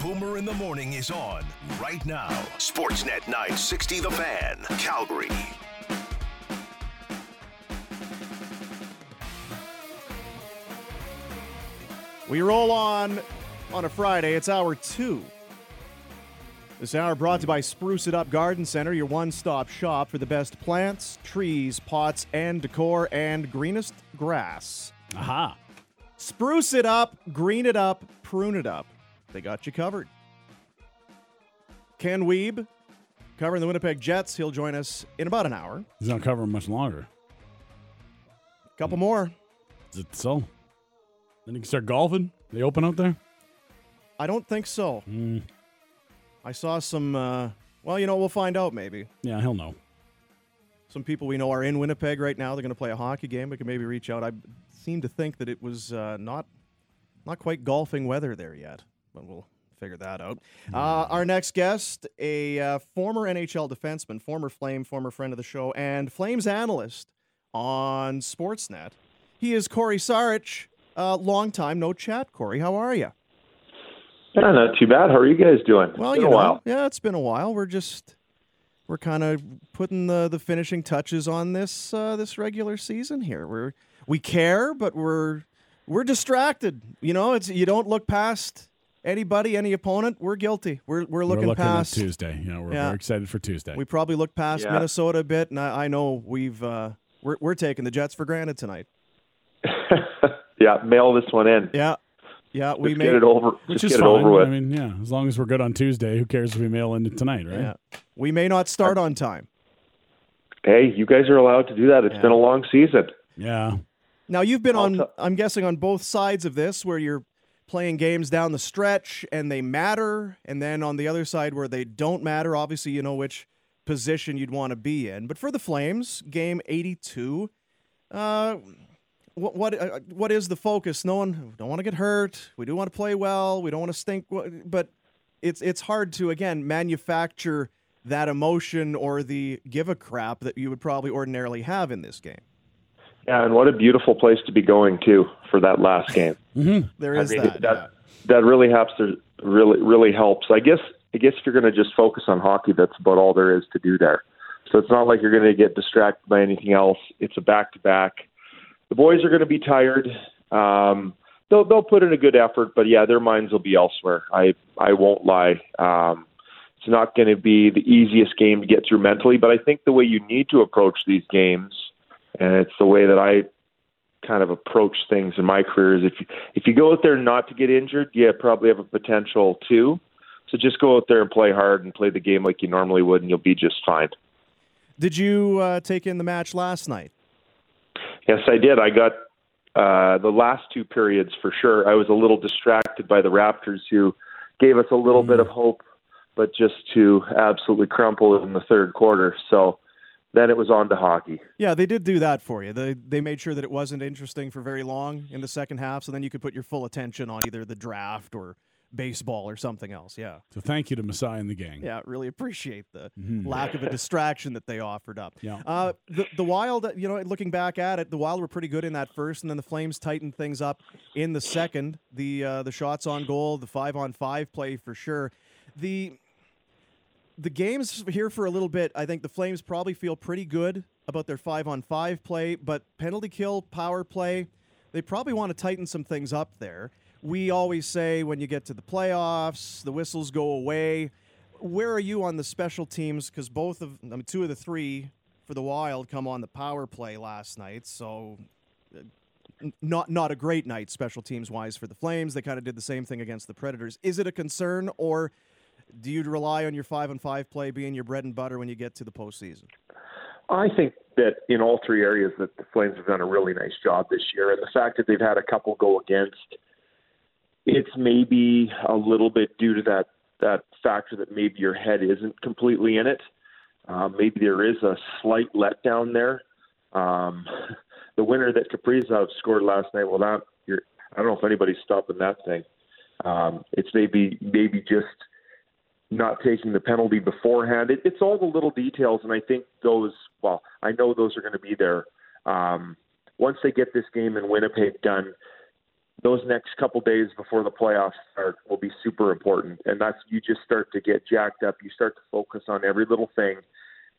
Boomer in the Morning is on right now. Sportsnet 960 The Fan, Calgary. We roll on on a Friday. It's hour two. This hour brought to you by Spruce It Up Garden Center, your one stop shop for the best plants, trees, pots, and decor, and greenest grass. Aha. Spruce it up, green it up, prune it up. They got you covered. Ken Wiebe, covering the Winnipeg Jets. He'll join us in about an hour. He's not covering much longer. A couple more. Is it so? Then you can start golfing. They open out there? I don't think so. Mm, I saw some. Uh, well, you know, we'll find out maybe. yeah, he'll know. Some people we know are in Winnipeg right now. They're going to play a hockey game. We can maybe reach out. I seem to think that it was uh, not not quite golfing weather there yet, but we'll figure that out. Uh, our next guest, a uh, former NHL defenseman, former Flame, former friend of the show, and Flames analyst on Sportsnet. He is Corey Sarich. Uh, long time no chat, Corey. How are you? Yeah, not too bad. How are you guys doing? Well, it's been you a know, while. yeah, it's been a while. We're just we're kind of putting the the finishing touches on this uh, this regular season here. We're we care, but we're we're distracted. You know, it's you don't look past anybody, any opponent. We're guilty. We're we're looking, we're looking past. Tuesday. You know, we're, Yeah. we're excited for Tuesday. We probably look past Yeah. Minnesota a bit, and I, I know we've uh, we're we're taking the Jets for granted tonight. yeah, mail this one in. Yeah, yeah, we Just made get it over. Which just is get fine. it over with. I mean, yeah, as long as we're good on Tuesday, who cares if we mail in tonight, right? Yeah, we may not start on time. hey, you guys are allowed to do that. It's Yeah. been a long season. Yeah. Now you've been I'll on tell- I'm guessing on both sides of this where you're playing games down the stretch and they matter and then on the other side where they don't matter obviously you know which position you'd want to be in. But for the Flames, game 82 uh what what uh, what is the focus? No one don't want to get hurt. We do want to play well. We don't want to stink but it's it's hard to again manufacture that emotion or the give a crap that you would probably ordinarily have in this game. Yeah, and what a beautiful place to be going to for that last game. There is I mean, that. that yeah. that really helps. To, really really helps. I guess I guess if you're going to just focus on hockey, that's about all there is to do there. So it's not like you're going to get distracted by anything else. It's a back to back. The boys are going to be tired. Um, they'll they'll put in a good effort, but yeah, their minds will be elsewhere. I I won't lie. Um, it's not going to be the easiest game to get through mentally, but I think the way you need to approach these games, and it's the way that I kind of approach things in my career is if you, if you go out there not to get injured, you probably have a potential too. So just go out there and play hard and play the game like you normally would, and you'll be just fine. Did you uh, take in the match last night? Yes, I did. I got uh, the last two periods for sure. I was a little distracted by the Raptors, who gave us a little bit of hope, but just to absolutely crumple in the third quarter. So then it was on to hockey. Yeah, they did do that for you. They they made sure that it wasn't interesting for very long in the second half, so then you could put your full attention on either the draft or baseball or something else. Yeah, So thank you to Masai and the gang. yeah, really appreciate the lack of a distraction that they offered up. Yeah. Uh, the the Wild, you know, looking back at it, the Wild were pretty good in that first, and then the Flames tightened things up in the second. The uh, the shots on goal, the five on five play for sure. The the games here for a little bit. I think the Flames probably feel pretty good about their five on five play, but penalty kill, power play, they probably want to tighten some things up there. We always say when you get to the playoffs, the whistles go away. Where are you on the special teams? Because both of, I mean, two of the three for the Wild come on the power play last night. So, uh, not not a great night special teams wise for the Flames. They kind of did the same thing against the Predators. Is it a concern, or do you rely on your five on five play being your bread and butter when you get to the postseason? I think that in all three areas that the Flames have done a really nice job this year, and the fact that they've had a couple go against, it's maybe a little bit due to that that factor that maybe your head isn't completely in it. Uh, maybe there is a slight letdown there. Um, the winner that Kaprizov scored last night, well, that you're, I don't know if anybody's stopping that thing. Um, it's maybe maybe just not taking the penalty beforehand. It, it's all the little details, and I think those. Well, I know those are going to be there. Um, once they get this game in Winnipeg done, those next couple days before the playoffs start will be super important. And that's you just start to get jacked up. You start to focus on every little thing.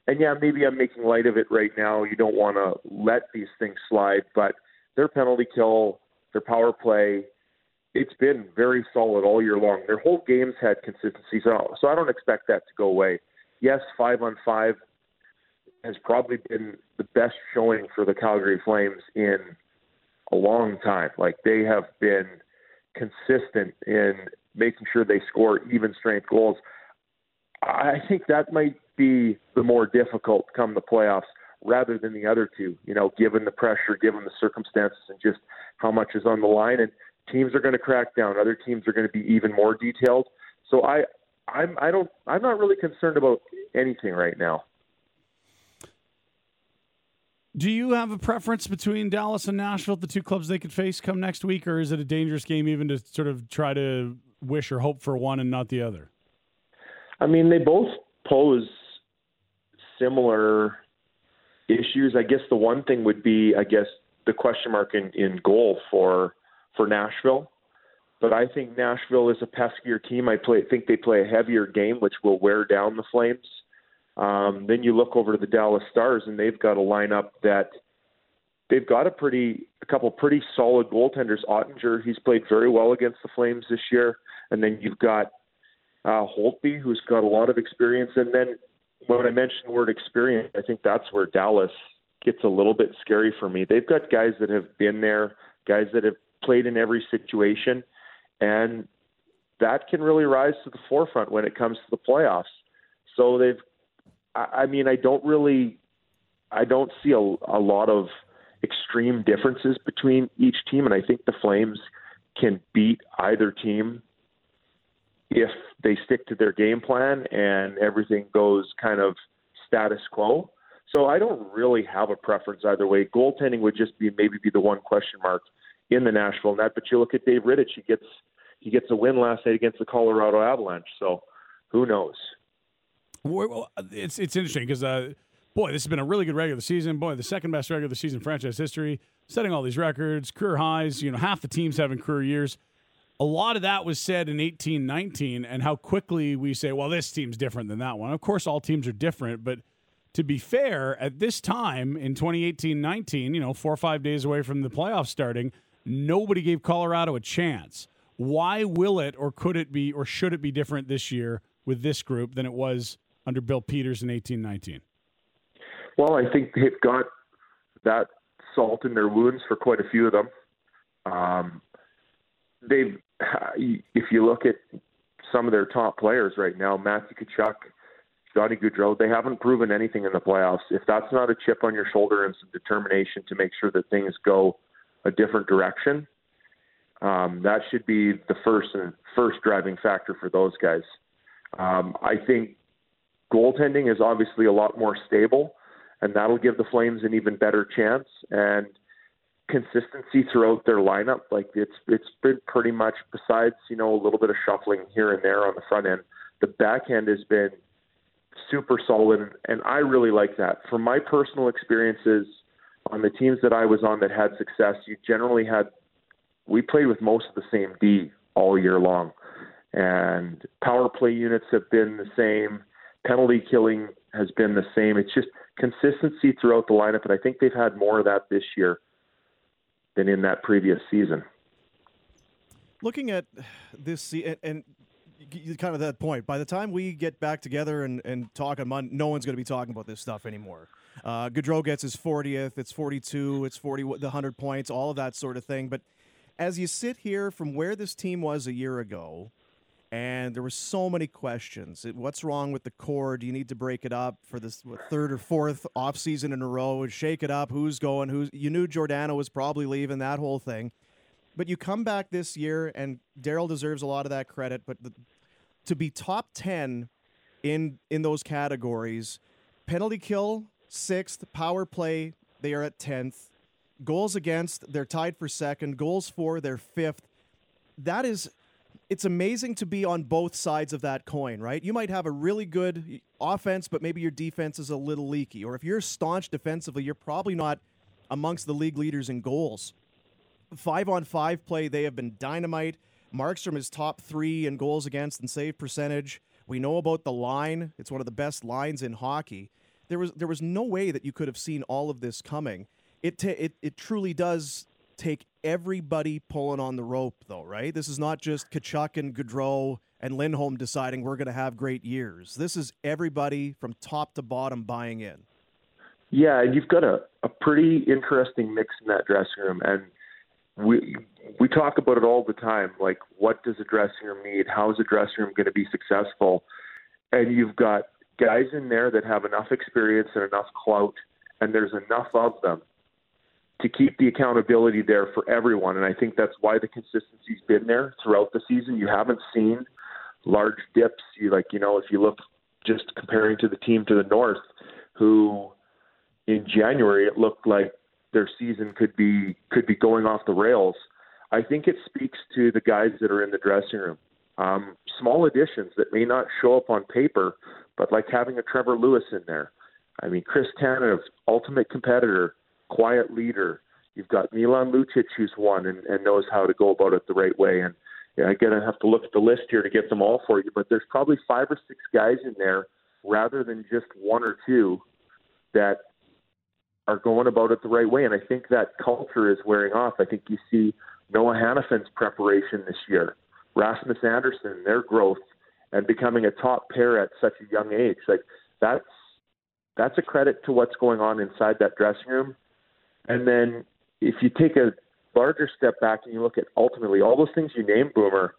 And yeah, maybe I'm making light of it right now. You don't want to let these things slide, but their penalty kill, their power play, it's been very solid all year long. Their whole games had consistency, so, so I don't expect that to go away. Yes, five on five has probably been the best showing for the Calgary Flames in a long time. Like they have been consistent in making sure they score even strength goals. I think that might be the more difficult come the playoffs rather than the other two, you know, given the pressure, given the circumstances and just how much is on the line and teams are going to crack down, other teams are going to be even more detailed. So I I'm I don't I'm not really concerned about anything right now. Do you have a preference between Dallas and Nashville, the two clubs they could face come next week, or is it a dangerous game even to sort of try to wish or hope for one and not the other? I mean, they both pose similar issues. I guess the one thing would be, I guess, the question mark in, in goal for for Nashville. But I think Nashville is a peskier team. I play, think they play a heavier game, which will wear down the Flames. Um, then you look over to the Dallas Stars, and they've got a lineup that they've got a pretty, a couple pretty solid goaltenders. Oettinger, he's played very well against the Flames this year, and then you've got uh, Holtby, who's got a lot of experience. And then when I mentioned the word experience, I think that's where Dallas gets a little bit scary for me. They've got guys that have been there, guys that have played in every situation, and that can really rise to the forefront when it comes to the playoffs. So they've I mean, I don't really, I don't see a, a lot of extreme differences between each team, and I think the Flames can beat either team if they stick to their game plan and everything goes kind of status quo. So I don't really have a preference either way. Goaltending would just be maybe be the one question mark in the Nashville net. But you look at Dave Rittich; he gets he gets a win last night against the Colorado Avalanche. So who knows? Well, it's it's interesting because uh, boy, this has been a really good regular season. Boy, the second best regular season franchise history, setting all these records, career highs. You know, half the teams having career years. A lot of that was said in eighteen nineteen, and how quickly we say, well, this team's different than that one. Of course, all teams are different, but to be fair, at this time in 2018-19, you know, four or five days away from the playoffs starting, nobody gave Colorado a chance. Why will it, or could it be, or should it be different this year with this group than it was under Bill Peters in 1819? Well, I think they've got that salt in their wounds for quite a few of them. Um, they've, if you look at some of their top players right now, Matthew Tkachuk, Johnny Gaudreau, they haven't proven anything in the playoffs. If that's not a chip on your shoulder and some determination to make sure that things go a different direction, um, that should be the first and first driving factor for those guys. Um, I think goaltending is obviously a lot more stable, and that'll give the Flames an even better chance. And consistency throughout their lineup, like it's it's been pretty much besides you know a little bit of shuffling here and there on the front end, the back end has been super solid, and, and I really like that. From my personal experiences on the teams that I was on that had success, you generally had we played with most of the same D all year long. And power play units have been the same penalty killing has been the same. It's just consistency throughout the lineup, and I think they've had more of that this year than in that previous season. Looking at this, and, and kind of that point, by the time we get back together and, and talk on Monday, no one's going to be talking about this stuff anymore. Uh, Gaudreau gets his 40th, it's 42, it's 40, the 100 points, all of that sort of thing. But as you sit here from where this team was a year ago, and there were so many questions. What's wrong with the core? Do you need to break it up for this what, third or fourth off season in a row? Shake it up. Who's going? Who's you knew Giordano was probably leaving that whole thing, but you come back this year, and Daryl deserves a lot of that credit. But the, to be top ten in in those categories, penalty kill sixth, power play they are at tenth, goals against they're tied for second, goals for they're fifth. That is it's amazing to be on both sides of that coin, right? You might have a really good offense, but maybe your defense is a little leaky. Or if you're staunch defensively, you're probably not amongst the league leaders in goals. five on five play, they have been dynamite. Markstrom is top three in goals against and save percentage. We know about the line; it's one of the best lines in hockey. There was there was no way that you could have seen all of this coming. It it it truly does take everybody pulling on the rope, though, right? This is not just Tkachuk and Gaudreau and Lindholm deciding we're going to have great years. This is everybody from top to bottom buying in. Yeah, and you've got a, a pretty interesting mix in that dressing room, and we we talk about it all the time. Like, what does a dressing room need? How is a dressing room going to be successful? And you've got guys in there that have enough experience and enough clout, and there's enough of them to keep the accountability there for everyone. And I think that's why the consistency's been there throughout the season. You haven't seen large dips. You like, you know, if you look just comparing to the team to the north, who in January it looked like their season could be could be going off the rails. I think it speaks to the guys that are in the dressing room. Um, small additions that may not show up on paper, but like having a Trevor Lewis in there. I mean, Chris Tanev, ultimate competitor, quiet leader. You've got Milan Lucic, who's won and, and knows how to go about it the right way. And yeah, again, I have to look at the list here to get them all for you, but there's probably five or six guys in there rather than just one or two that are going about it the right way. And I think that culture is wearing off. I think you see Noah Hanifin's preparation this year, Rasmus Andersson, their growth, and becoming a top pair at such a young age. Like that's that's a credit to what's going on inside that dressing room. And then if you take a larger step back and you look at ultimately all those things you named, Boomer,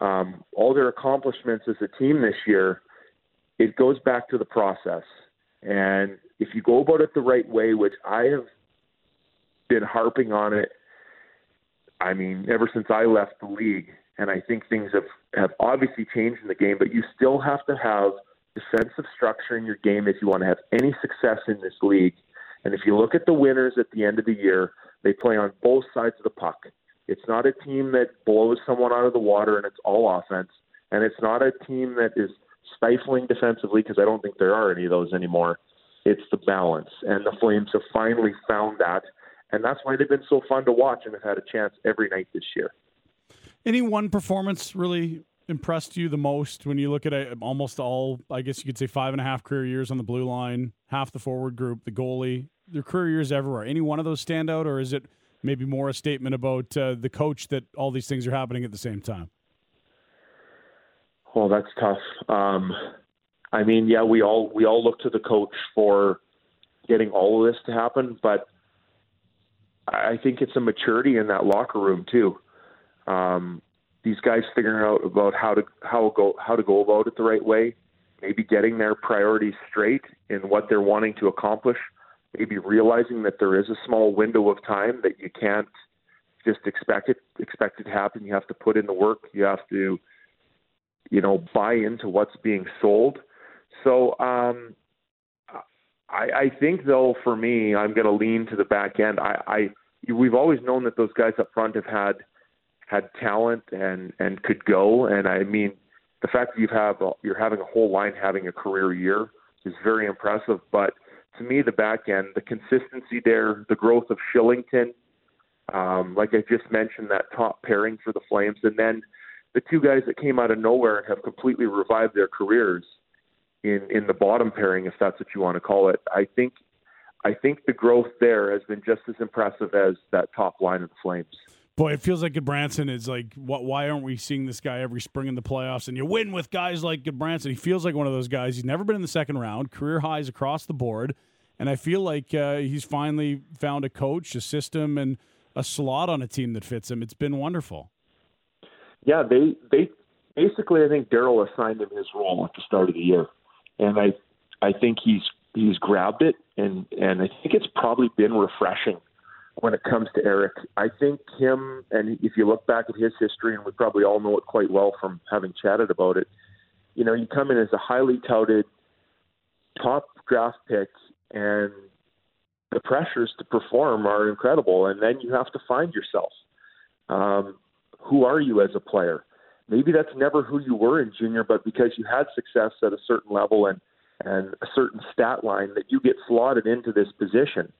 um, all their accomplishments as a team this year, it goes back to the process. And if you go about it the right way, which I have been harping on it, I mean, ever since I left the league, and I think things have, have obviously changed in the game, but you still have to have defensive structure in your game if you want to have any success in this league. And if you look at the winners at the end of the year, they play on both sides of the puck. It's not a team that blows someone out of the water and it's all offense. And it's not a team that is stifling defensively because I don't think there are any of those anymore. It's the balance. And the Flames have finally found that. And that's why they've been so fun to watch and have had a chance every night this year. Any one performance really impressed you the most when you look at it, almost all, I guess you could say, five and a half career years on the blue line, half the forward group, the goalie, their career years everywhere? Any one of those stand out, or is it maybe more a statement about uh, the coach that all these things are happening at the same time? Well, that's tough. Um, I mean, yeah, we all we all look to the coach for getting all of this to happen, but I think it's a maturity in that locker room too. Um, these guys figuring out about how to how go how to go about it the right way, maybe getting their priorities straight in what they're wanting to accomplish, maybe realizing that there is a small window of time that you can't just expect it expect it to happen. You have to put in the work. You have to, you know, buy into what's being sold. So um, I, I think though for me, I'm going to lean to the back end. I, I we've always known that those guys up front have had had talent and and could go. And I mean, the fact that you have a, you're having a whole line having a career year is very impressive. But to me, the back end, the consistency there, the growth of Kylington, um, like I just mentioned, that top pairing for the Flames, and then the two guys that came out of nowhere and have completely revived their careers in in the bottom pairing, if that's what you want to call it. I think I think the growth there has been just as impressive as that top line of the Flames. Boy, it feels like Gudbranson is like, what? Why aren't we seeing this guy every spring in the playoffs? And you win with guys like Gudbranson. He feels like one of those guys. He's never been in the second round, career highs across the board, and I feel like uh, he's finally found a coach, a system, and a slot on a team that fits him. It's been wonderful. Yeah, they they basically, I think Daryl assigned him his role at the start of the year, and I I think he's he's grabbed it, and and I think it's probably been refreshing when it comes to Eric. I think him, and if you look back at his history, and we probably all know it quite well from having chatted about it, you know, you come in as a highly touted top draft pick, and the pressures to perform are incredible, and then you have to find yourself. Um, who are you as a player? Maybe that's never who you were in junior, but because you had success at a certain level and and a certain stat line that you get slotted into this position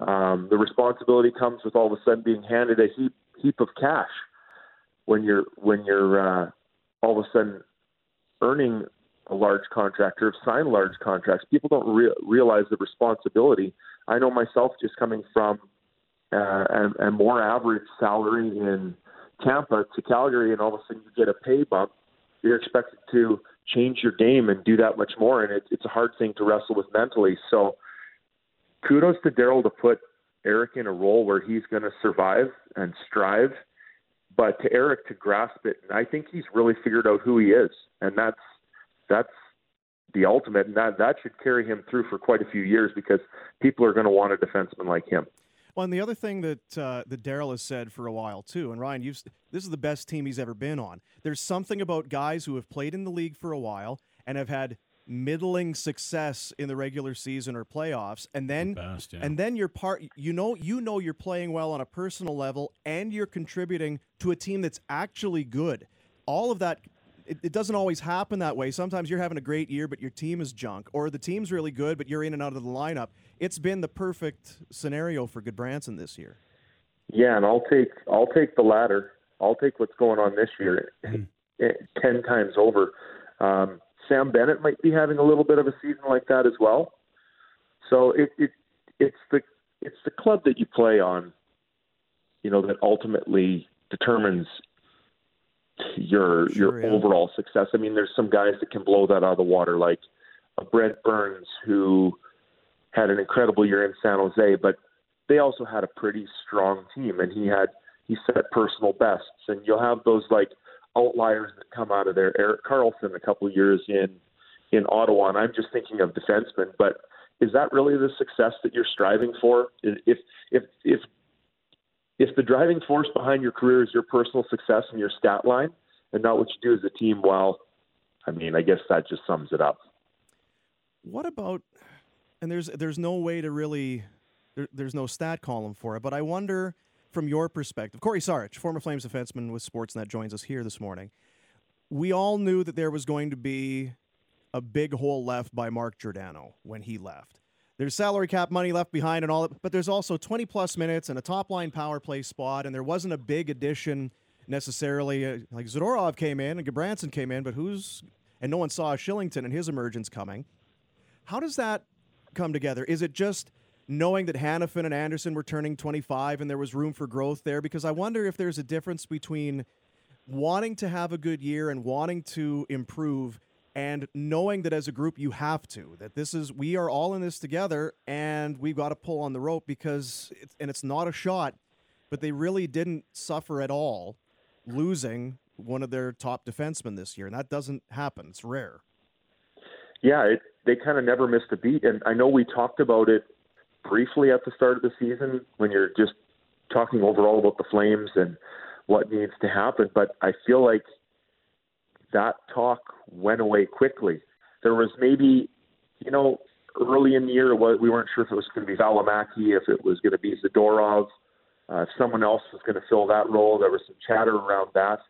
Um, the responsibility comes with all of a sudden being handed a heap heap of cash when you're when you're uh, all of a sudden earning a large contract or have signed large contracts. People don't re- realize the responsibility. I know myself just coming from uh, a, a more average salary in Tampa to Calgary, and all of a sudden you get a pay bump. You're expected to change your game and do that much more, and it, it's a hard thing to wrestle with mentally. So, kudos to Daryl to put Eric in a role where he's going to survive and strive, but to Eric to grasp it, and I think he's really figured out who he is, and that's that's the ultimate, and that that should carry him through for quite a few years because people are going to want a defenseman like him. Well, and the other thing that uh, that Daryl has said for a while too, and Ryan, you've this is the best team he's ever been on. There's something about guys who have played in the league for a while and have had middling success in the regular season or playoffs, and then best, yeah. and then you're part. You know, you know, you're playing well on a personal level, and you're contributing to a team that's actually good. All of that it, it, doesn't always happen that way. Sometimes you're having a great year, but your team is junk, or the team's really good, but you're in and out of the lineup. It's been the perfect scenario for Gudbranson this year. Yeah, and I'll take I'll take the latter. I'll take what's going on this year mm. ten times over. Um, Sam Bennett might be having a little bit of a season like that as well. So it, it it's the it's the club that you play on, you know, that ultimately determines your sure, your yeah. overall success. I mean, there's some guys that can blow that out of the water, like a Brent Burns who had an incredible year in San Jose, but they also had a pretty strong team, and he had he set personal bests. And you'll have those like outliers that come out of there. Erik Karlsson a couple years in in Ottawa, and I'm just thinking of defensemen, but is that really the success that you're striving for? If if if if the driving force behind your career is your personal success and your stat line and not what you do as a team, well, I mean, I guess that just sums it up. What about and there's there's no way to really there, there's no stat column for it, but I wonder from your perspective, Corey Sarich, former Flames defenseman with Sportsnet, joins us here this morning. We all knew that there was going to be a big hole left by Mark Giordano when he left. There's salary cap money left behind and all that, but there's also 20 plus minutes and a top line power play spot, and there wasn't a big addition necessarily. Uh, like Zadorov came in and Gudbranson came in, but who's and no one saw Kylington and his emergence coming. How does that come together? Is it just knowing that Hanifin and Andersson were turning 25 and there was room for growth there? Because I wonder if there's a difference between wanting to have a good year and wanting to improve and knowing that as a group you have to that this is we are all in this together and we've got to pull on the rope because it's, and it's not a shot but they really didn't suffer at all losing one of their top defensemen this year and that doesn't happen it's rare yeah it, they kind of never missed a beat and i know we talked about it briefly at the start of the season when you're just talking overall about the flames and what needs to happen but i feel like that talk went away quickly. There was maybe, you know, early in the year, we weren't sure if it was going to be Valimaki, if it was going to be Zadorov, uh, if someone else was going to fill that role. There was some chatter around that.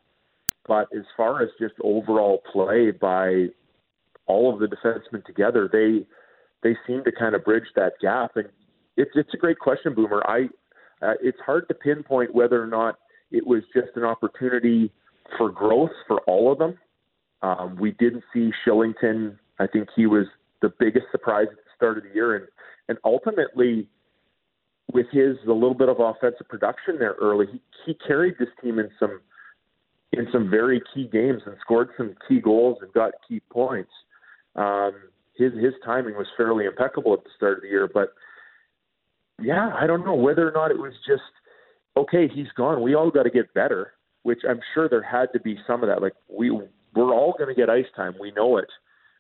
But as far as just overall play by all of the defensemen together, they they seem to kind of bridge that gap. And it's it's a great question, Boomer. I uh, it's hard to pinpoint whether or not it was just an opportunity for growth for all of them um, we didn't see Kylington. I think he was the biggest surprise at the start of the year, and and ultimately, with his a little bit of offensive production there early, he, he carried this team in some in some very key games and scored some key goals and got key points. Um, his his timing was fairly impeccable at the start of the year, but yeah, I don't know whether or not it was just okay. He's gone. We all got to get better, which I'm sure there had to be some of that. Like we we're all going to get ice time. We know it,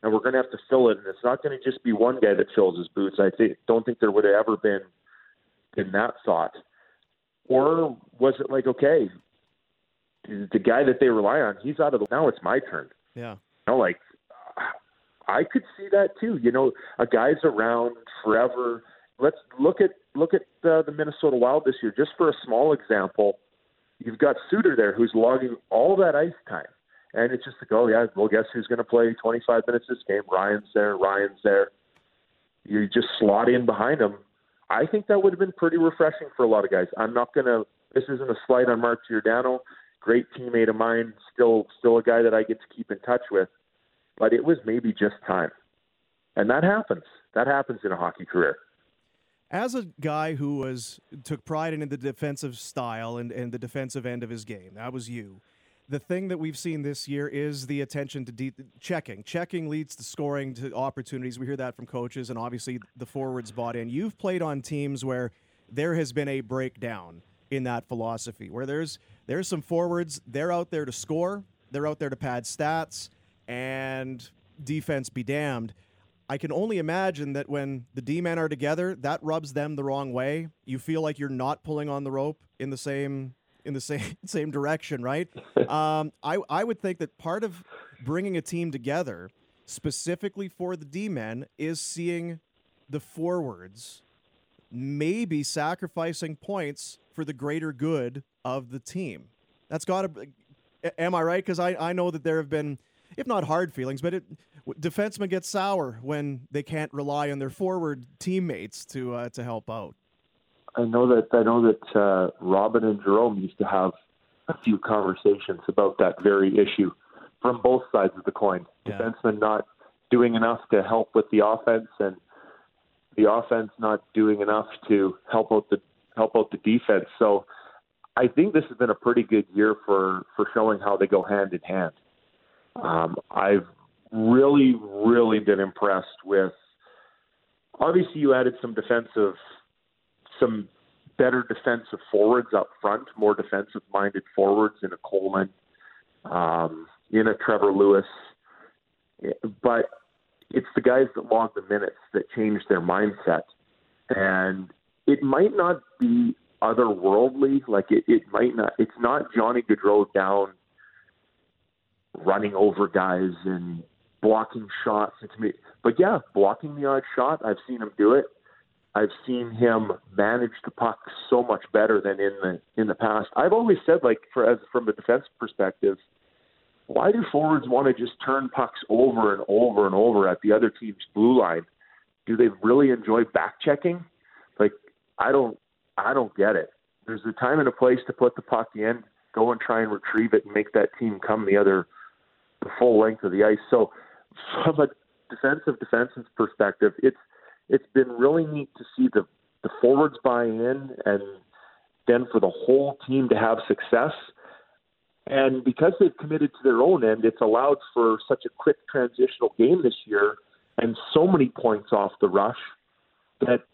and we're going to have to fill it. And it's not going to just be one guy that fills his boots. I think, don't think there would have ever been in that thought. Or was it like, okay, the guy that they rely on, he's out of the. Now it's my turn. Yeah. You know, like I could see that too. You know, a guy's around forever. Let's look at look at uh, the Minnesota Wild this year. Just for a small example, you've got Suter there who's logging all that ice time. And it's just like, oh yeah, well, guess who's going to play 25 minutes this game? Ryan's there. Ryan's there. You just slot in behind him. I think that would have been pretty refreshing for a lot of guys. I'm not gonna. This isn't a slight on Mark Giordano. Great teammate of mine, still still a guy that I get to keep in touch with. But it was maybe just time, and that happens. That happens in a hockey career. As a guy who was took pride in the defensive style and, and the defensive end of his game, that was you. The thing that we've seen this year is the attention to de- checking. Checking leads to scoring to opportunities. We hear that from coaches, and obviously the forwards bought in. You've played on teams where there has been a breakdown in that philosophy, where there's there's some forwards. They're out there to score. They're out there to pad stats, and defense be damned. I can only imagine that when the D men are together, that rubs them the wrong way. You feel like you're not pulling on the rope in the same in the same same direction, right? um, I I would think that part of bringing a team together, specifically for the D men, is seeing the forwards maybe sacrificing points for the greater good of the team. That's got to. Am I right? Because I I know that there have been, if not hard feelings, but it defensemen get sour when they can't rely on their forward teammates to uh, to help out. I know that I know that uh, Robyn and Jarome used to have a few conversations about that very issue from both sides of the coin. Yeah. Defensemen not doing enough to help with the offense, and the offense not doing enough to help out the help out the defense. So, I think this has been a pretty good year for for showing how they go hand in hand. Um, I've really, really been impressed with. Obviously, you added some defensive, some better defensive forwards up front, more defensive-minded forwards in a Coleman, um, in a Trevor Lewis, but it's the guys that log the minutes that change their mindset, and it might not be otherworldly. Like it, it might not. It's not Johnny Gaudreau down running over guys and blocking shots. It's me, but yeah, blocking the odd shot. I've seen him do it. I've seen him manage the puck so much better than in the in the past. I've always said, like, for as from a defense perspective, why do forwards want to just turn pucks over and over and over at the other team's blue line? Do they really enjoy back checking? Like, I don't, I don't get it. There's a time and a place to put the puck in, go and try and retrieve it, and make that team come the other, the full length of the ice. So from a defensive defensive perspective, it's it's been really neat to see the the forwards buy in and then for the whole team to have success. And because they've committed to their own end, it's allowed for such a quick transitional game this year and so many points off the rush that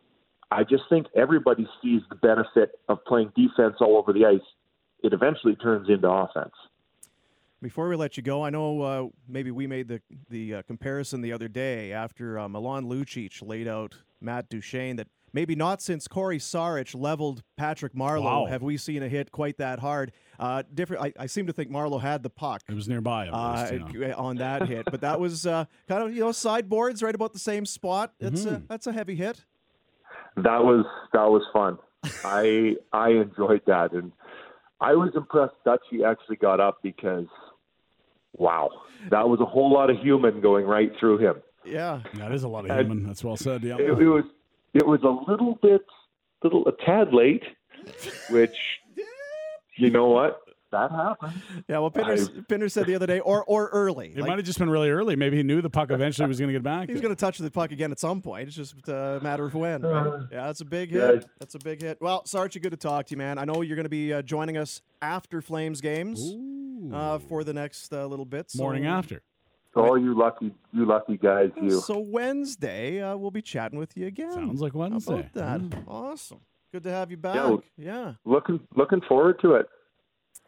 I just think everybody sees the benefit of playing defense all over the ice. It eventually turns into offense. Before we let you go, I know uh, maybe we made the the uh, comparison the other day after uh, Milan Lucic laid out Matt Duchene that maybe not since Corey Sarich leveled Patrick Marleau wow. have we seen a hit quite that hard. Uh, different. I, I, seem to think Marleau had the puck. It was nearby uh, least, you know. on that hit, but that was uh, kind of you know sideboards right about the same spot. That's mm-hmm. a that's a heavy hit. That was that was fun. I I enjoyed that and. I was impressed Dutchy actually got up because wow, that was a whole lot of human going right through him. Yeah, that is a lot of human. And That's well said. Yeah, it, it, was it was a little bit, little a tad late, which you know what that happened. Yeah, well, Pinder, Pinder said the other day, or or early. It like, might have just been really early. Maybe he knew the puck eventually was going to get back. He's going to touch the puck again at some point. It's just a matter of when. Right? Uh, yeah, that's a big hit. Yeah. That's a big hit. Well, Sarchi, good to talk to you, man. I know you're going to be uh, joining us after Flames games uh, for the next uh, little bit. So. Morning after. So all you lucky, you lucky guys, you. So Wednesday, uh, we'll be chatting with you again. Sounds like Wednesday. About that? Mm. Awesome. Good to have you back. Yeah, yeah. Looking, looking forward to it.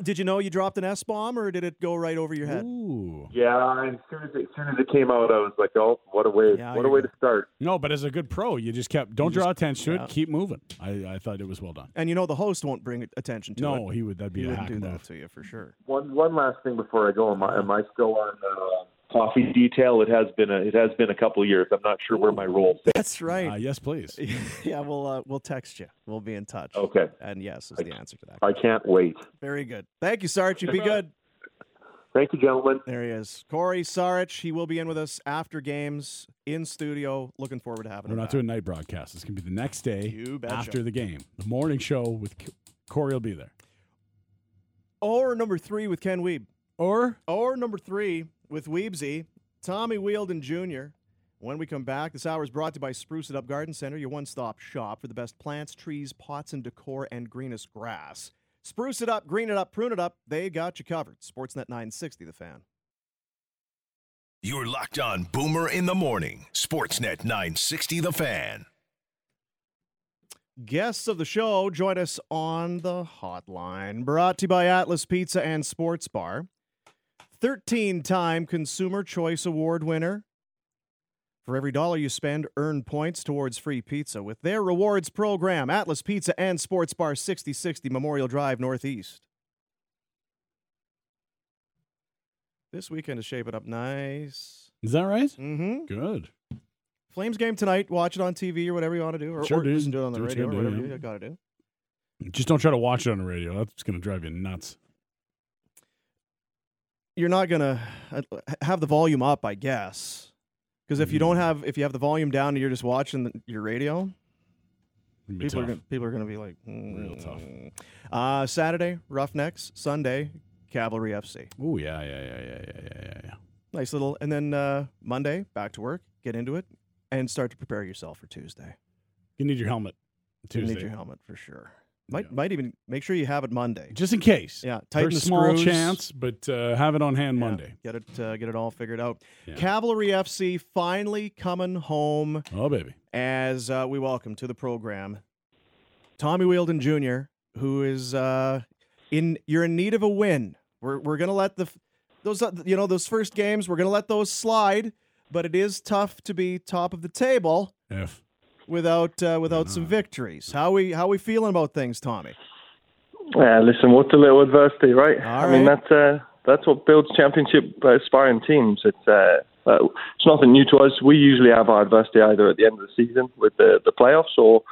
Did you know you dropped an S bomb, or did it go right over your head? Ooh. Yeah, as soon as it, as soon as it came out, I was like, "Oh, what a way! Yeah, what a way to start." No, but as a good pro, you just kept don't you draw just, attention to yeah. it. Keep moving. I, I thought it was well done. And you know the host won't bring attention to no, it. No, he would. That'd be he a wouldn't do move. that to you for sure. One one last thing before I go. Am I, am I still on? Uh, coffee detail. It has been a it has been a couple of years. I'm not sure where my role. Fits. That's right. Uh, yes, please. yeah, we'll uh, we'll text you. We'll be in touch. Okay. And yes is I, the answer to that. I can't wait. Very good. Thank you, Sarge. You be good. Thank you, gentlemen. There he is. Corey Sarich. He will be in with us after games in studio. Looking forward to having him. We're him. not back. doing night broadcasts. It's gonna be the next day after the game. The morning show with C- Corey will be there. Or number three with Ken Wiebe. Or Or number three with Weebsy, Tommy Wheeldon Jr. When we come back, this hour is brought to you by Spruce It Up Garden Center, your one stop shop for the best plants, trees, pots, and decor, and greenest grass. Spruce it up, green it up, prune it up. They got you covered. Sportsnet 960, the fan. You're locked on Boomer in the morning. Sportsnet 960 The Fan. Guests of the show join us on the hotline. Brought to you by Atlas Pizza and Sports Bar. 13 time Consumer Choice Award winner. For every dollar you spend, earn points towards free pizza with their rewards program. Atlas Pizza and Sports Bar 6060 Memorial Drive Northeast. This weekend is shaping up nice. is that right? Mm-hmm. Good. Flames game tonight. Watch it on TV or whatever you want to do. Or, Sure, or listen to it on the Do radio or gotta do, whatever yeah. you got to do. Just don't try to watch it on the radio. That's gonna drive you nuts. You're not gonna uh, have the volume up, I guess, because if you don't Mm. have if you have the volume down and you're just watching the, your radio, people are gonna, people are gonna be like, Real tough. "Mm." Uh, Saturday, Roughnecks. Sunday, Cavalry FC. Oh yeah, yeah, yeah, yeah, yeah, yeah, yeah, yeah. Nice little, and then uh, Monday, back to work. Get into it and start to prepare yourself for Tuesday. You need your helmet Tuesday. You need your helmet for sure. Might Yeah. might even make sure you have it Monday. just in case. Yeah, tighten Very the small screws. chance, but uh, have it on hand Yeah, Monday. Get it uh, get it all figured out. Yeah. Cavalry FC finally coming home Oh baby. as uh, we welcome to the program Tommy Wheeldon Jr., who is uh, in. You're in need of a win. We're we're gonna let the those uh, you know those first games. We're gonna let those slide, but it is tough to be top of the table If without uh, without some victories. How we how we feeling about things, Tommy? Yeah, listen, what's a little adversity, right? All I mean, right. that's uh, that's what builds championship uh, aspiring teams. It's uh, uh, it's nothing new to us. We usually have our adversity either at the end of the season with the the playoffs, or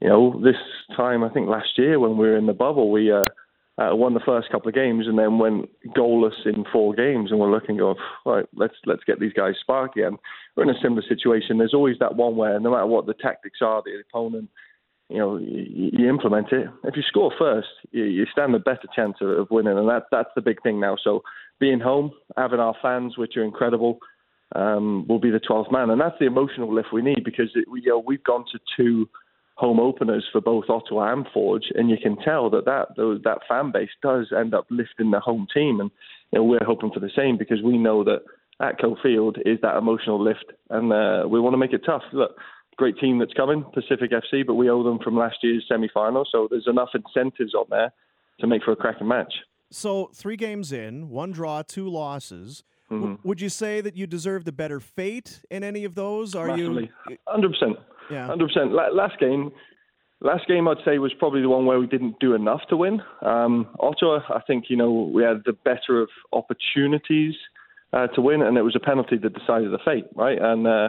you know, this time I think last year when we were in the bubble, we uh, won the first couple of games and then went goalless in four games, and we're looking, going, right, let's let's get these guys spark again. We're in a similar situation. There's always that one where no matter what the tactics are, the opponent you know, you, you implement it. If you score first, you, you stand a better chance of, winning, and that that's the big thing now. So being home, having our fans, which are incredible, um, will be the 12th man, and that's the emotional lift we need because it, we, you know, we've gone to two home openers for both Ottawa and Forge, and you can tell that that that fan base does end up lifting the home team, and you know, we're hoping for the same because we know that ATCO Field is that emotional lift, and uh, we want to make it tough. Look, great team that's coming, Pacific FC, but we owe them from last year's semi-final, so there's enough incentives on there to make for a cracking match. So three games in, one draw, two losses. W- Mhm. would you say that you deserved a better fate in any of those? Are Massively. you? Hundred percent. Yeah. Hundred percent. Last game, last game, I'd say was probably the one where we didn't do enough to win. Um, Ottawa, I think you know we had the better of opportunities uh, to win, and it was a penalty that decided the fate, right? And uh,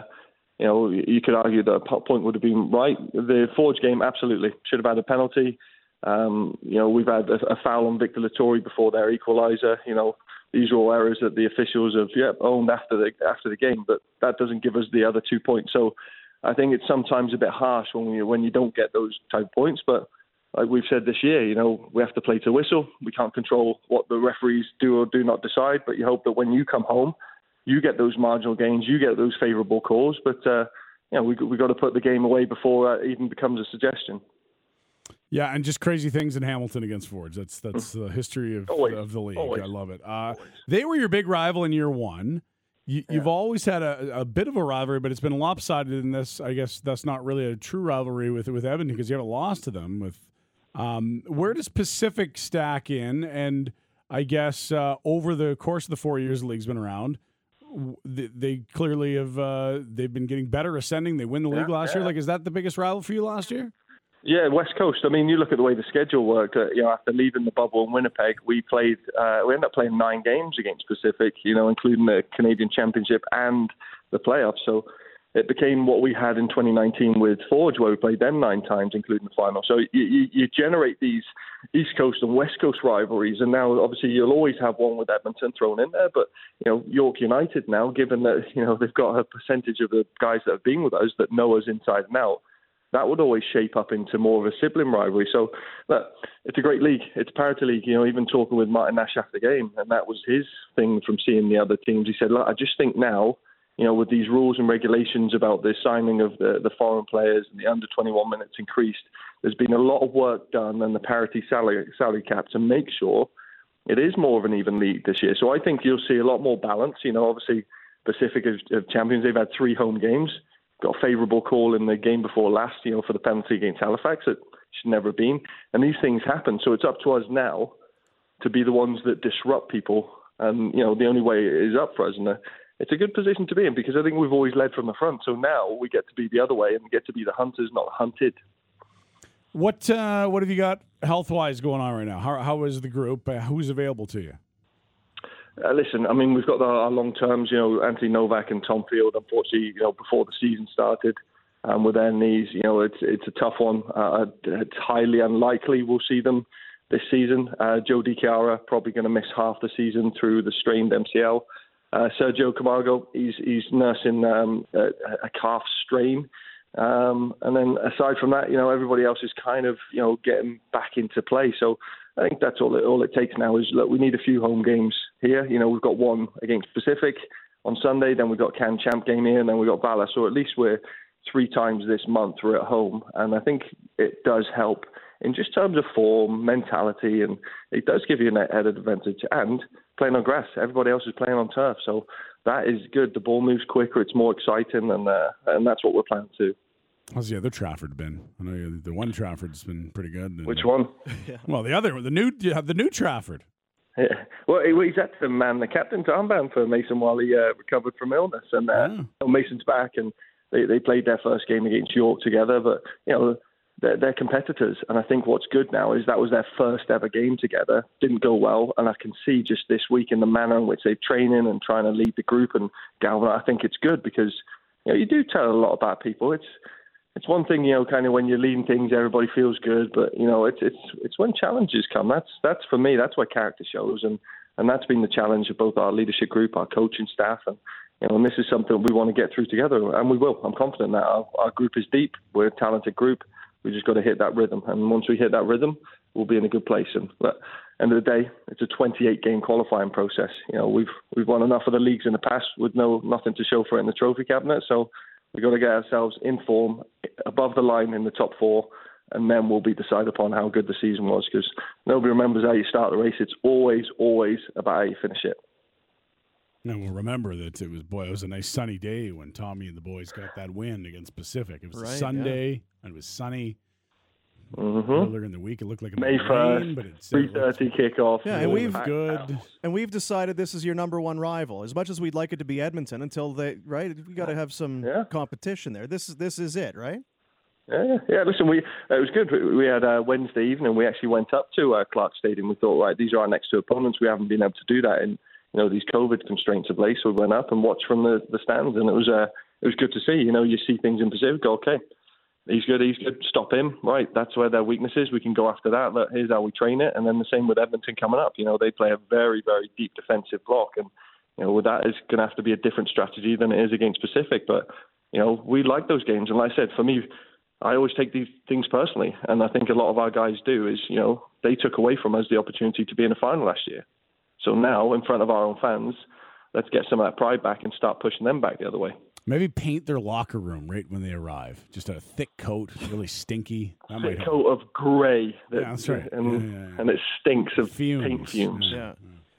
you know you could argue that a point would have been right. The Forge game, absolutely should have had a penalty. Um, you know we've had a, a foul on Victor Loturi before their equaliser. You know these are all errors that the officials have yeah, owned after the after the game, but that doesn't give us the other two points. So I think it's sometimes a bit harsh when you when you don't get those type points. But like we've said this year, you know, we have to play to whistle. We can't control what the referees do or do not decide. But you hope that when you come home, you get those marginal gains, you get those favourable calls. But uh, you know, we we got to put the game away before that even becomes a suggestion. Yeah, and just crazy things in Hamilton against Forge. That's that's the history of, Always. of the league. Always. I love it. Uh, they were your big rival in year one. You, You've always had a, a bit of a rivalry, but it's been lopsided in this. I guess that's not really a true rivalry with with Edmonton because you haven't lost to them. With um, where does Pacific stack in? And I guess uh, over the course of the four years the league's been around, they, they clearly have uh, they've been getting better, ascending. They win the league Yeah, last year. Like, is that the biggest rival for you last year? Yeah, West Coast. I mean, you look at the way the schedule worked. Uh, you know, after leaving the bubble in Winnipeg, we played. Uh, we ended up playing nine games against Pacific. You know, including the Canadian Championship and the playoffs. So, it became what we had in 2019 with Forge, where we played them nine times, including the final. So you, you, you generate these East Coast and West Coast rivalries, and now obviously you'll always have one with Edmonton thrown in there. But you know York United now, given that you know they've got a percentage of the guys that have been with us that know us inside and out, that would always shape up into more of a sibling rivalry. So look, it's a great league. It's a parity league. You know, even talking with Martin Nash after the game, and that was his thing from seeing the other teams. He said, look, I just think now you know, with these rules and regulations about the signing of the, the foreign players and the under 21 minutes increased, there's been a lot of work done on the parity salary, salary cap to make sure it is more of an even league this year. So I think you'll see a lot more balance. You know, obviously, Pacific of champions, they've had three home games, got a favourable call in the game before last, you know, for the penalty against Halifax. It should never have been. And these things happen. So it's up to us now to be the ones that disrupt people. And, you know, the only way is up for us. And it's a good position to be in because I think we've always led from the front. So now we get to be the other way and get to be the hunters, not hunted. What uh, what have you got health wise going on right now? How how is the group? Uh, who's available to you? Uh, listen, I mean, we've got the, our long terms. You know, Anthony Novak and Tom Field. Unfortunately, you know, before the season started, um, with their knees, you know, it's it's a tough one. Uh, it's highly unlikely we'll see them this season. Uh, Joe DiChiara probably going to miss half the season through the strained MCL. Uh, Sergio Camargo, he's, he's nursing um, a, a, calf strain. Um, and then aside from that, you know, everybody else is kind of, you know, getting back into play. So I think that's all it, all it takes now is, look, we need a few home games here. You know, we've got one against Pacific on Sunday, then we've got Can Champ game here, and then we've got Valor. So at least we're three times this month we're at home. And I think it does help in just terms of form, mentality, and it does give you an added advantage. And playing on grass. Everybody else is playing on turf, so that is good. The ball moves quicker. It's more exciting, and uh, and that's what we're planning to. How's the other Trafford been? I know the one Trafford's been pretty good. And, Which one? Well, the other, the new, you have the new Trafford. Yeah. Well, he's at the man, the captain's armband for Mason while he uh, recovered from illness, and uh, yeah. Mason's back, and they they played their first game against York together. But you know, they're, they're, competitors. And I think what's good now is that was their first ever game together. Didn't go well, and I can see just this week in the manner in which they're training and trying to lead the group and galvanize. I think it's good because you know you do tell a lot about people. It's it's one thing, you know, kind of when you're leading things, everybody feels good, but you know, it's it's it's when challenges come. That's that's for me. That's where character shows, and and that's been the challenge of both our leadership group, our coaching staff, and you know, and this is something we want to get through together, and we will. I'm confident that our, our group is deep. We're a talented group we just got to hit that rhythm, and once we hit that rhythm, we'll be in a good place. And but end of the day, it's a 28 game qualifying process. You know, we've we've won enough of the leagues in the past with no nothing to show for it in the trophy cabinet. So we've got to get ourselves in form, above the line in the top four, and then we'll be decided upon how good the season was. Because nobody remembers how you start the race. It's always, always about how you finish it. And we'll remember that it was boy, it was a nice sunny day when Tommy and the boys got that win against Pacific. It was right, a Sunday yeah. and it was sunny. Mm-hmm. Earlier in the week, it looked like a May first, but it's three thirty kickoff. Yeah, and we've good, and we've decided this is your number one rival. As much as we'd like it to be Edmonton, until they right, we got to have some yeah. competition there. This is this is it, right? Yeah, yeah. Listen, we it was good. We had a Wednesday evening. We actually went up to uh, Clark Stadium. We thought, right, these are our next two opponents. We haven't been able to do that in you know these COVID constraints of late. So we went up and watched from the, the stands, and it was uh, it was good to see. You know, you see things in Pacific. Okay, he's good, he's good. Stop him. Right, that's where their weakness is. We can go after that. But here's how we train it. And then the same with Edmonton coming up. You know, they play a very very deep defensive block, and you know that is going to have to be a different strategy than it is against Pacific. But you know we like those games, and like I said, for me. I always take these things personally, and I think a lot of our guys do. Is you know they took away from us the opportunity to be in a final last year. So now, in front of our own fans, let's get some of that pride back and start pushing them back the other way. Maybe paint their locker room right when they arrive. Just a thick coat, really stinky. That thick coat of grey. That, yeah, that's right. And, yeah, yeah, and it stinks of fumes. paint fumes. Yeah.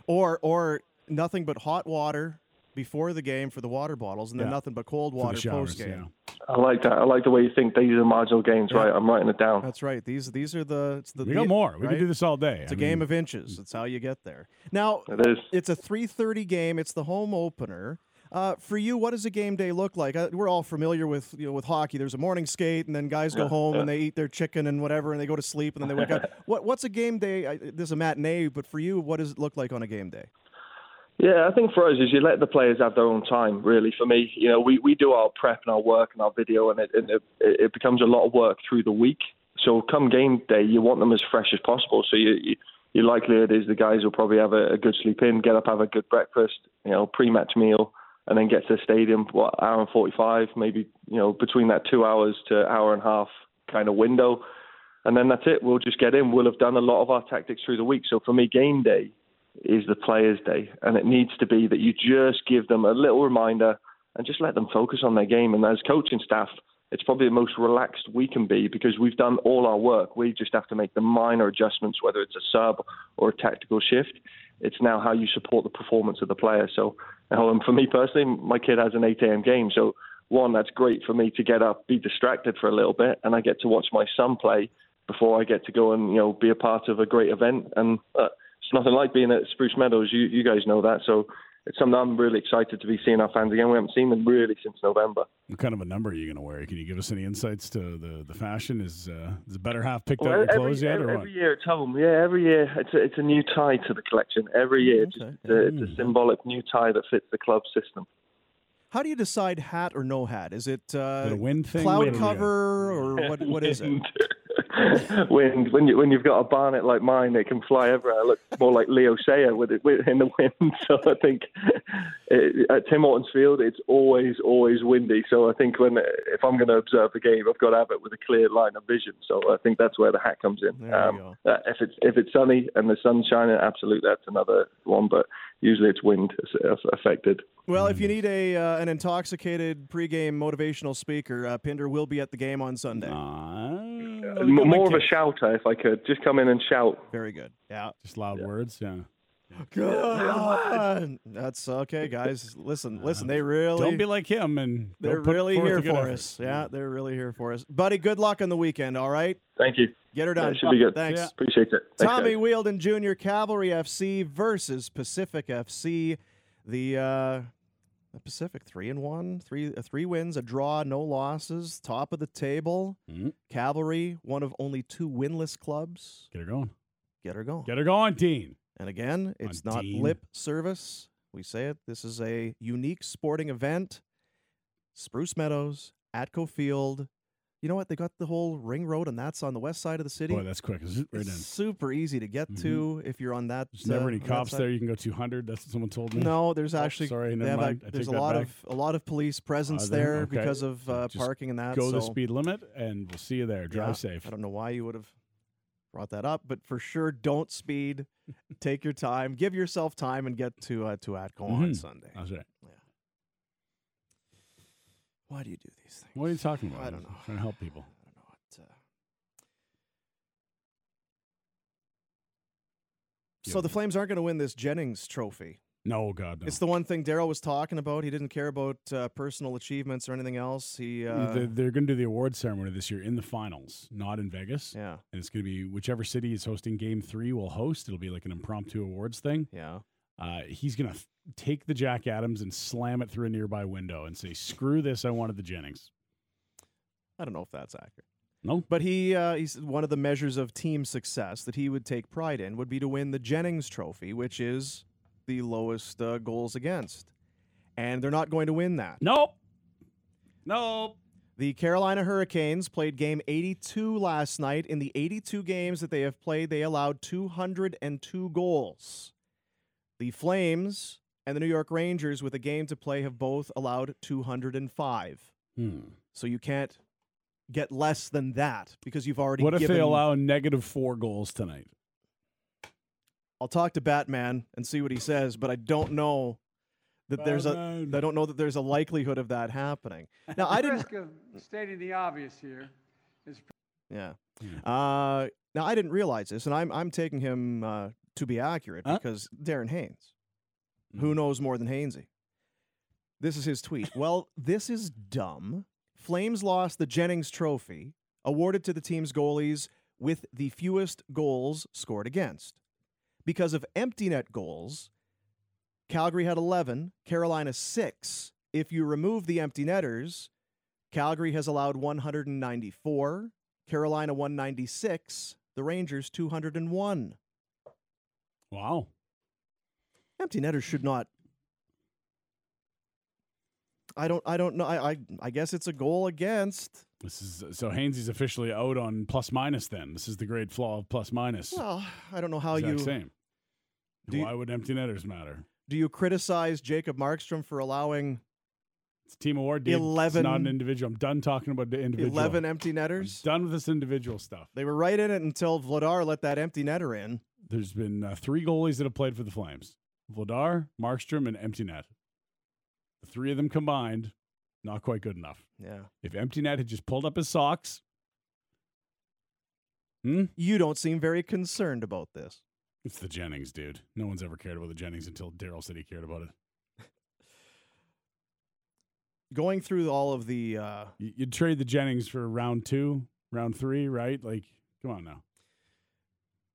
Or or nothing but hot water before the game for the water bottles, and then nothing but cold water post game. I like that. I like the way you think these are marginal gains. Right, I'm writing it down. That's right. These these are the. It's the we got more. We right? can do this all day. It's I a mean, game of inches. It's how you get there. Now it is. It's a 3:30 game. It's the home opener. Uh, for you, what does a game day look like? Uh, we're all familiar with you know with hockey. There's a morning skate, and then guys go yeah, home yeah. and they eat their chicken and whatever, and they go to sleep, and then they wake up. What what's a game day? I, there's a matinee, but for you, what does it look like on a game day? Yeah, I think for us is you let the players have their own time. Really, for me, you know, we, we do our prep and our work and our video, and it, and it it becomes a lot of work through the week. So come game day, you want them as fresh as possible. So you, you your likelihood is the guys will probably have a, a good sleep in, get up, have a good breakfast, you know, pre-match meal, and then get to the stadium. What hour and forty-five, maybe you know, between that two hours to hour and a half kind of window, and then that's it. We'll just get in. We'll have done a lot of our tactics through the week. So for me, game day is the players' day, and it needs to be that you just give them a little reminder and just let them focus on their game. And as coaching staff, it's probably the most relaxed we can be because we've done all our work. We just have to make the minor adjustments, whether it's a sub or a tactical shift. It's now how you support the performance of the player. So, um, for me personally, my kid has an 8 a.m. game. So, one, that's great for me to get up, be distracted for a little bit, and I get to watch my son play before I get to go and you know be a part of a great event. And uh, it's nothing like being at Spruce Meadows. You you guys know that. So it's something I'm really excited to be seeing our fans again. We haven't seen them really since November. What kind of a number are you going to wear? Can you give us any insights to the, the fashion? Is uh, is the better half picked well, out your clothes yet, every, or every year it's home. Yeah, every year it's a, it's a new tie to the collection. Every year it's, Okay. it's, a, it's a symbolic new tie that fits the club system. How do you decide hat or no hat? Is it uh, Is it a wind thing? cloud What do we cover or what? What is it? wind. When you when you've got a barnet like mine, it can fly everywhere. I look more like Leo Sayer with it with, in the wind. So I think it, at Tim Hortons Field, it's always always windy. So I think when if I'm going to observe the game, I've got to have it with a clear line of vision. So I think that's where the hat comes in. There you go. uh, if it's if it's sunny and the sun's shining, absolutely that's another one. But usually it's wind affected. Well, if you Mm. need a uh, an intoxicated pregame motivational speaker, uh, Pinder will be at the game on Sunday. Uh, M- More of a shouter, if I could, just come in and shout. Very good. Yeah. Just loud words. Yeah. Good. That's okay, guys. Listen, listen. They really Don't be like him and they're really here a good for effort. us. Yeah, they're really here for us, buddy. Good luck on the weekend. All right, Thank you. get her done. That should be good. Thanks. Yeah. Appreciate it. Thanks, Tommy guys. Wheeldon Jr. Cavalry FC versus Pacific FC. The uh, the Pacific three and one, three uh, three wins, a draw, no losses, top of the table. Mhm. Cavalry, one of only two winless clubs. Get her going. Get her going. Get her going, Dean. And again, it's On not Dean. lip service. We say it. This is a unique sporting event. Spruce Meadows, ATCO Field. You know what? They got the whole ring road, and that's on the west side of the city. Boy, that's quick. Is it right? It's super easy to get to if you're on that. There's never uh, any cops there. You can go 200. That's what someone told me. No, there's Oh, actually. sorry, never have a- there's a lot back. of a lot of police presence Are there? there Okay. because of uh, parking and that. Go the speed limit, and we'll see you there. Drive yeah, safe. I don't know why you would have brought that up, but for sure, don't speed. Take your time. Give yourself time and get to uh, to ATCO on Mhm. Sunday. That's right. Why do you do these things? What are you talking about? I don't know. I'm Trying to help people. I don't know what. Uh... So the Flames aren't going to win this Jennings Trophy. No, God, no. It's the one thing Daryl was talking about. He didn't care about uh, personal achievements or anything else. He, uh, they're they're going to do the award ceremony this year in the finals, not in Vegas. yeah, And it's going to be whichever city is hosting game three will host. It'll be like an impromptu awards thing. yeah. Uh, he's going to take the Jack Adams and slam it through a nearby window and say, screw this, I wanted the Jennings. I don't know if that's accurate. No? But he, uh, he's one of the measures of team success that he would take pride in would be to win the Jennings Trophy, which is the lowest uh, goals against, and they're not going to win that. Nope. Nope. The Carolina Hurricanes played game 82 last night. In the 82 games that they have played, they allowed 202 goals. The Flames and the New York Rangers, with a game to play, have both allowed 205. Hmm. So you can't get less than that because you've already What if given. they allow negative four goals tonight? I'll talk to Batman and see what he says, but I don't know that there's a. Batman. I don't know that there's a likelihood of that happening. Now I didn't. risk of stating the obvious here is Yeah. Hmm. Uh, now I didn't realize this, and I'm I'm taking him uh, to be accurate Huh? because Darren Haynes, Hmm. who knows more than Hainsey. This is his tweet. well, this is dumb. Flames lost the Jennings Trophy, awarded to the team's goalies with the fewest goals scored against. Because of empty net goals, Calgary had 11, Carolina 6. If you remove the empty netters, Calgary has allowed 194, Carolina 196, the Rangers 201. Wow. Empty netters should not. I don't. I don't know. I. I, I guess it's a goal against. This is so Hainsey's officially out on plus minus. Then this is the great flaw of plus minus. Well, I don't know how exact you same. Do you- Why would empty netters matter? do. You criticize Jacob Markstrom for allowing It's a team award. Dude. It's 11 not an individual. I'm done talking about the individual. eleven empty I'm netters. done with this individual stuff. They were right in it until Vladar let that empty netter in. There's been uh, three goalies that have played for the Flames: Vladar, Markstrom, and Empty Net. The three of them combined, not quite good enough. Yeah. If Empty Net had just pulled up his socks, hmm, You don't seem very concerned about this. it's the Jennings, dude. No one's ever cared about the Jennings until Daryl said he cared about it. Going through all of the uh, You- You'd trade the Jennings for round two, round three, right? Like, come on now.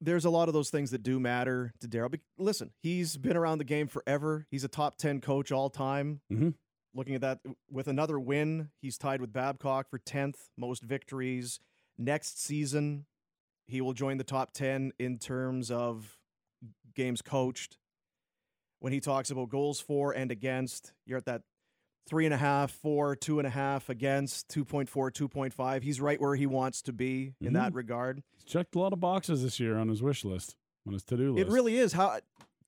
There's a lot of those things that do matter to Daryl. Listen, he's been around the game forever. He's a top 10 coach all time. Mhm. Looking at that, with another win, he's tied with Babcock for 10th most victories. Next season, he will join the top 10 in terms of games coached. When he talks about goals for and against, you're at that three and a half, four, two and a half against, 2.4, 2.5. He's right where he wants to be in that regard. He's checked a lot of boxes this year on his wish list, on his to do list. It really is how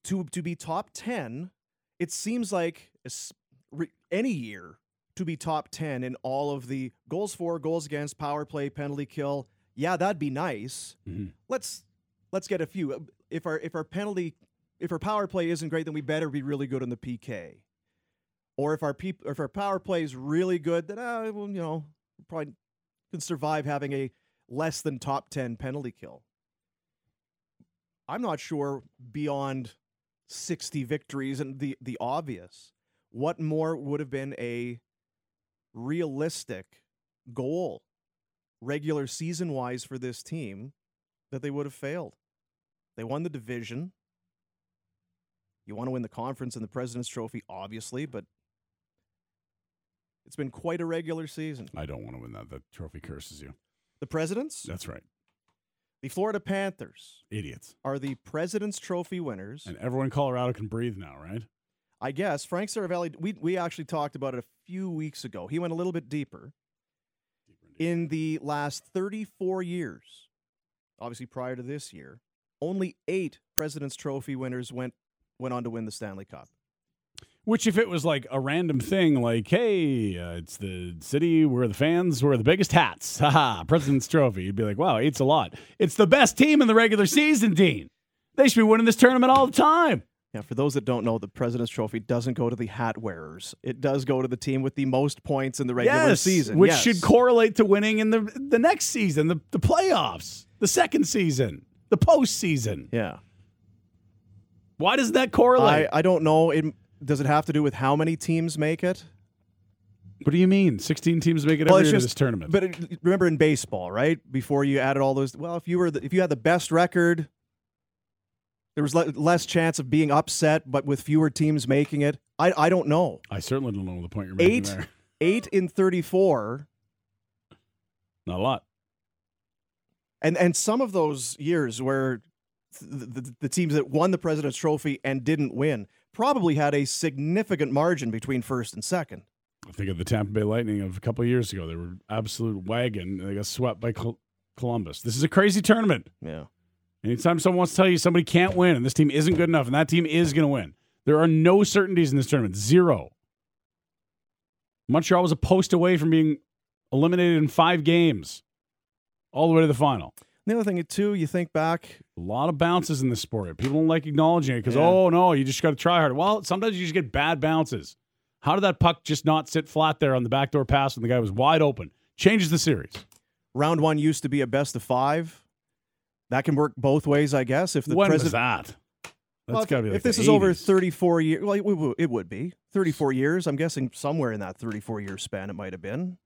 to to be top ten. It seems like any year to be top ten in all of the goals for, goals against, power play, penalty kill. Yeah, that'd be nice. Mhm. Let's let's get a few. If our if our penalty if our power play isn't great, then we better be really good on the PK. Or if our peop- if our power play is really good, then uh, well, you know probably can survive having a less than top ten penalty kill. I'm not sure beyond 60 victories and the the obvious what more would have been a realistic goal regular season wise for this team that they would have failed. They won the division. You want to win the conference and the President's Trophy, obviously, but it's been quite a regular season. I don't want to win that. The trophy curses you. The Presidents, That's right. the Florida Panthers, Idiots. are the President's Trophy winners. And everyone in Colorado can breathe now, right? I guess Frank Seravalli, we we actually talked about it a few weeks ago. He went a little bit deeper. In the last 34 years, obviously prior to this year, only eight President's Trophy winners went went on to win the Stanley Cup. Which, if it was like a random thing, like, hey, uh, it's the city where the fans wear the biggest hats, haha, President's Trophy, you'd be like, wow, eight's a lot. It's the best team in the regular season, Dean. They should be winning this tournament all the time. Yeah, for those that don't know, the President's Trophy doesn't go to the hat wearers. It does go to the team with the most points in the regular yes, season. which Yes. should correlate to winning in the the next season, the, the playoffs, the second season, the postseason. Yeah. Why does that correlate? I, I don't know. It, does it have to do with how many teams make it? what do you mean? 16 teams make it Well, every year just- this tournament. But it, remember in baseball, right? Before you added all those, well, if you were the, if you had the best record, there was le- less chance of being upset, but with fewer teams making it. I I don't know. I certainly don't know the point you're making Eight there. eight in thirty four, Not a lot. and and some of those years where the, the, the teams that won the President's Trophy and didn't win probably had a significant margin between first and second. I think of the Tampa Bay Lightning of a couple of years ago. They were absolute wagon. and They got swept by Col- Columbus. This is a crazy tournament. Yeah. Anytime someone wants to tell you somebody can't win and this team isn't good enough and that team is going to win, there are no certainties in this tournament. Zero. Montreal was a post away from being eliminated in five games, all the way to the final. The other thing too, you think back, A lot of bounces in this sport. People don't like acknowledging it because, Yeah. oh, no, you just got to try harder. Well, sometimes you just get bad bounces. How did that puck just not sit flat there on the backdoor pass when the guy was wide open? Changes the series. round one used to be a best of five. That can work both ways, I guess. If the when president, was that? That's Well, if- got to be like if this the is over 34 years, well, it would, it would be 34 years. I'm guessing somewhere in that 34 year span, it might have been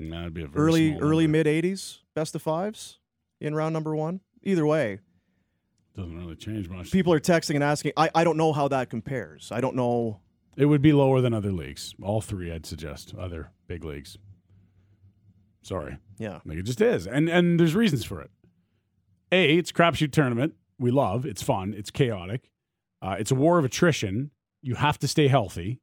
Nah, it'd be a very early, early mid 80s, best of fives in round number one. Either way, Doesn't really change much. people are texting and asking. I, I don't know how that compares. I don't know. It would be lower than other leagues. All three, I'd suggest, other big leagues. Sorry, Yeah, like it just is, and and there's reasons for it. A, it's a crapshoot tournament. We love. It's fun. It's chaotic. Uh, it's a war of attrition. You have to stay healthy.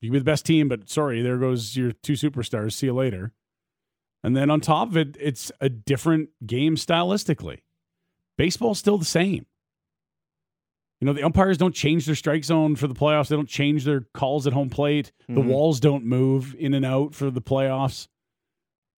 You can be the best team, but sorry, there goes your two superstars. See you later. And then on top of it, it's a different game stylistically. Baseball's still the same. You know, the umpires don't change their strike zone for the playoffs. They don't change their calls at home plate. The Mhm. walls don't move in and out for the playoffs.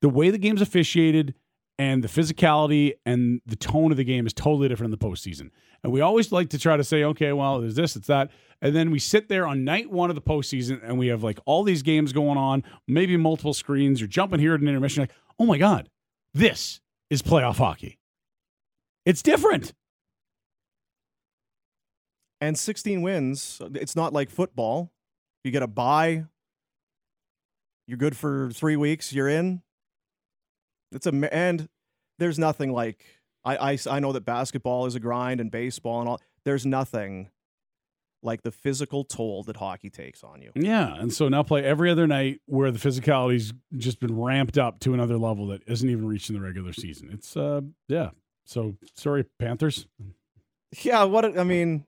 The way the game's officiated and the physicality and the tone of the game is totally different in the postseason. And we always like to try to say, okay, well, there's this, it's that. And then we sit there on night one of the postseason and we have like all these games going on, maybe multiple screens. You're jumping here at an intermission, like, oh my God, this is playoff hockey. It's different. And 16 wins, it's not like football. You get a bye. You're good for three weeks. You're in. It's a and there's nothing like I, I I know that basketball is a grind and baseball and all. There's nothing like the physical toll that hockey takes on you. Yeah. And so now play every other night where the physicality's just been ramped up to another level that isn't even reached in the regular season. It's, uh, yeah. So sorry, Panthers. Yeah, what I mean.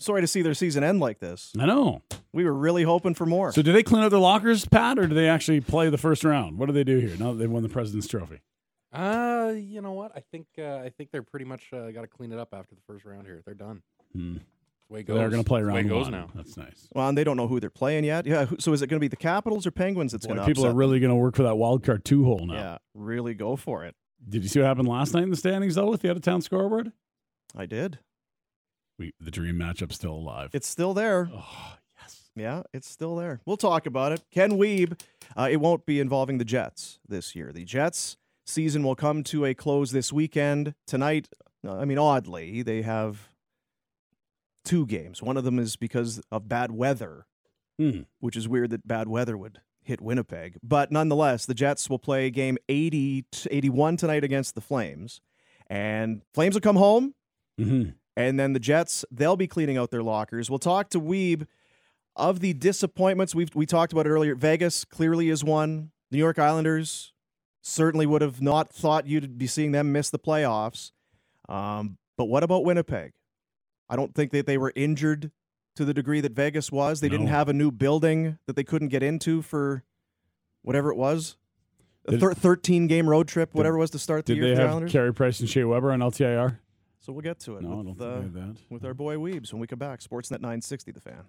Sorry to see their season end like this. I know. We were really hoping for more. So do they clean out their lockers, Pat, or do they actually play the first round? What do they do here now that they've won the President's Trophy? Uh, you know what? I think uh, I think they're pretty much uh, got to clean it up after the first round here. They're done. Hmm. That's the way it So goes. they're going to play That's the way round goes one. now. That's nice. well, and they don't know who they're playing yet. Yeah, so is it going to be the Capitals or Penguins that's going to people are really going to work for that wild card two hole now. Yeah, really go for it. Did you see what happened last night in the standings though with the out of town scoreboard? I did. We the dream matchup still alive. It's still there. oh yes. Yeah, it's still there. We'll talk about it. Ken Wiebe, uh, it won't be involving the Jets this year. The Jets season will come to a close this weekend. Tonight, uh, I mean, oddly, they have two games. One of them is because of bad weather, Hmm. which is weird that bad weather would hit Winnipeg. But nonetheless, the Jets will play game 80, 81 tonight against the Flames. And Flames will come home. Mm-hmm. And then the Jets, they'll be cleaning out their lockers. We'll talk to Wiebe of the disappointments. We've we talked about it earlier. Vegas clearly is one. New York Islanders certainly would have not thought you'd be seeing them miss the playoffs. Um, but what about Winnipeg? I don't think that they were injured to the degree that Vegas was. They didn't have a new building that they couldn't get into for whatever it was. A thir- 13 game road trip, whatever it was to start the Did year they for have Islanders. Carey Price and Shea Weber on LTIR? So we'll get to it No, I don't with, think uh, had that. with our boy Weebs when we come back. Sportsnet 960, the fan.